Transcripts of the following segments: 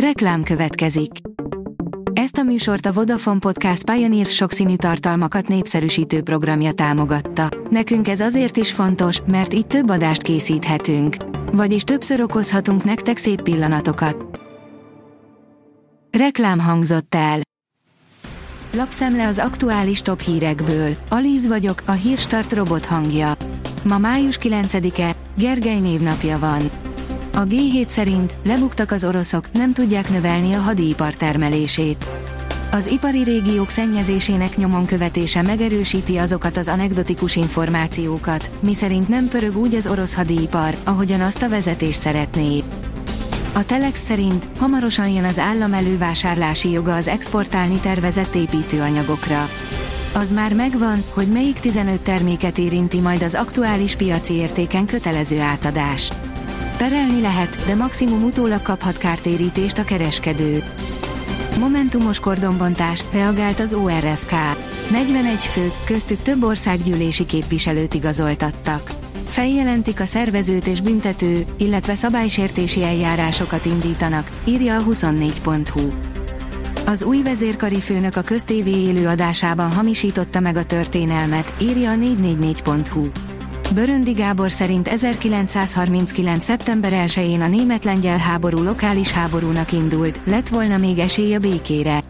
Reklám következik. Ezt a műsort a Vodafone Podcast Pioneer sokszínű tartalmakat népszerűsítő programja támogatta. Nekünk ez azért is fontos, mert így több adást készíthetünk. Vagyis többször okozhatunk nektek szép pillanatokat. Reklám hangzott el. Lapszemle az aktuális top hírekből. Alíz vagyok, a hírstart robot hangja. Ma május 9-e, Gergely névnapja van. A G7 szerint lebuktak az oroszok, nem tudják növelni a hadipar termelését. Az ipari régiók szennyezésének nyomon követése megerősíti azokat az anekdotikus információkat, miszerint nem pörög úgy az orosz hadipar, ahogyan azt a vezetés szeretné. A Telex szerint hamarosan jön az állam elővásárlási joga az exportálni tervezett építőanyagokra. Az már megvan, hogy melyik 15 terméket érinti majd az aktuális piaci értéken kötelező átadás. Perelni lehet, de maximum utólag kaphat kártérítést a kereskedő. Momentumos kordonbontás, reagált az ORFK. 41 fő, köztük több országgyűlési képviselőt igazoltattak. Feljelentik a szervezőt és büntető, illetve szabálysértési eljárásokat indítanak, írja a 24.hu. Az új vezérkari főnök a köztévé élő adásában hamisította meg a történelmet, írja a 444.hu. Böröndi Gábor szerint 1939. szeptember 1-én a német-lengyel háború lokális háborúnak indult, lett volna még esély a békére.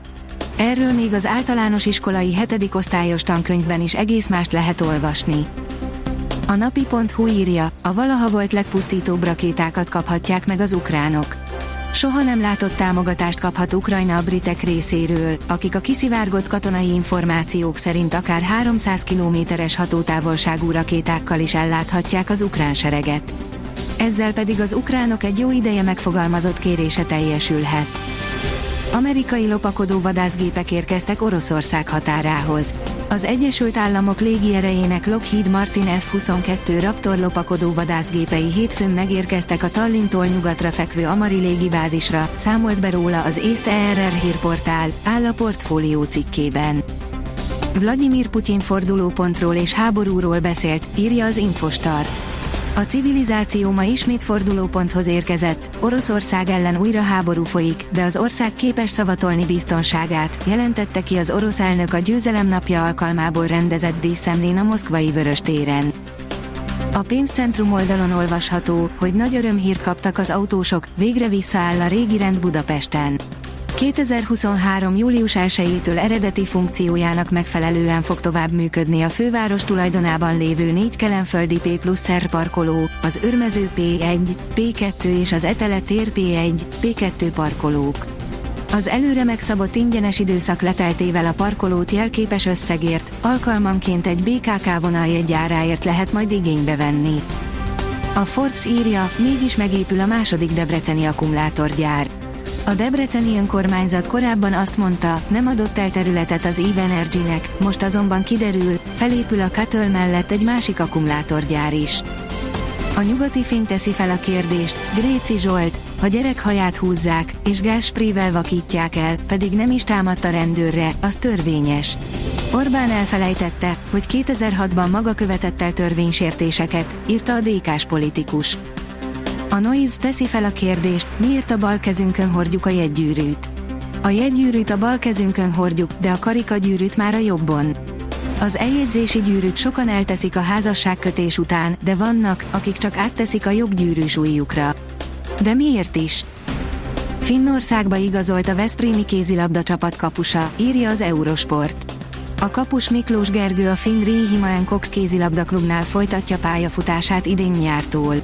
Erről még az általános iskolai hetedik osztályos tankönyvben is egész mást lehet olvasni. A napi.hu írja, a valaha volt legpusztítóbb rakétákat kaphatják meg az ukránok soha nem látott támogatást kaphat Ukrajna a britek részéről, akik a kiszivárgott katonai információk szerint akár 300 kilométeres hatótávolságú rakétákkal is elláthatják az ukrán sereget. Ezzel pedig az ukránok egy jó ideje megfogalmazott kérése teljesülhet. Amerikai lopakodó vadászgépek érkeztek Oroszország határához. Az Egyesült Államok légierejének Lockheed Martin F-22 Raptor lopakodó vadászgépei hétfőn megérkeztek a Tallintól nyugatra fekvő Amari légibázisra, számolt be róla az észt ERR hírportál, áll a portfólió cikkében. Vladimir Putyin fordulópontról és háborúról beszélt, írja az Infostart. A civilizáció ma ismét fordulóponthoz érkezett, Oroszország ellen újra háború folyik, de az ország képes szavatolni biztonságát, jelentette ki az orosz elnök a győzelem napja alkalmából rendezett díszemlén a moszkvai Vörös téren. A pénzcentrum oldalon olvasható, hogy nagy örömhírt kaptak az autósok, végre visszaáll a régi rend Budapesten. 2023. július 1-től eredeti funkciójának megfelelően fog tovább működni a főváros tulajdonában lévő négy kelenföldi P plusz parkoló, az Örmező P1, P2 és az Etele tér P1, P2 parkolók. Az előre megszabott ingyenes időszak leteltével a parkolót jelképes összegért, alkalmanként egy BKK vonaljegyáráért lehet majd igénybe venni. A Forbes írja, mégis megépül a második debreceni akkumulátorgyár. A Debreceni önkormányzat korábban azt mondta, nem adott el területet az Eve Energy-nek, most azonban kiderül, felépül a Katöl mellett egy másik akkumulátorgyár is. A nyugati fény teszi fel a kérdést, Gréci Zsolt, ha gyerek haját húzzák, és gázsprével vakítják el, pedig nem is támadt a rendőrre, az törvényes. Orbán elfelejtette, hogy 2006-ban maga követett el törvénysértéseket, írta a DK-s politikus. A Noise teszi fel a kérdést, miért a bal kezünkön hordjuk a jegygyűrűt. A jegygyűrűt a bal kezünkön hordjuk, de a karikagyűrűt már a jobbon. Az eljegyzési gyűrűt sokan elteszik a házasságkötés után, de vannak, akik csak átteszik a jobb gyűrűs ujjukra. De miért is? Finnországba igazolt a Veszprémi kézilabda csapat kapusa, írja az Eurosport. A kapus Miklós Gergő a Finn Riihimaen Cox kézilabda klubnál folytatja pályafutását idén nyártól.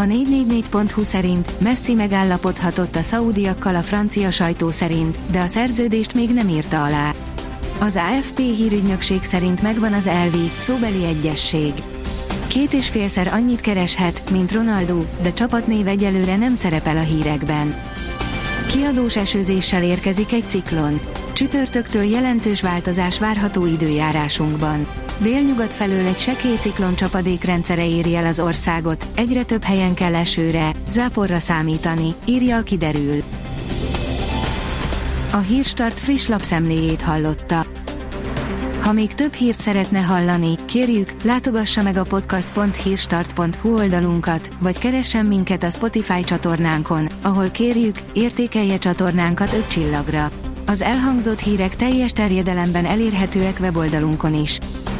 A 444.hu szerint Messi megállapodhatott a szaudiakkal a francia sajtó szerint, de a szerződést még nem írta alá. Az AFP hírügynökség szerint megvan az elvi, szóbeli egyesség. Két és félszer annyit kereshet, mint Ronaldo, de csapatnév egyelőre nem szerepel a hírekben. Kiadós esőzéssel érkezik egy ciklon. Csütörtöktől jelentős változás várható időjárásunkban. Délnyugat felől egy sekély ciklon csapadékrendszere éri el az országot, egyre több helyen kell esőre, záporra számítani, írja a kiderül. A Hírstart friss lapszemléjét hallotta. Ha még több hírt szeretne hallani, kérjük, látogassa meg a podcast.hírstart.hu oldalunkat, vagy keressen minket a Spotify csatornánkon, ahol kérjük, értékelje csatornánkat 5 csillagra. Az elhangzott hírek teljes terjedelemben elérhetőek weboldalunkon is.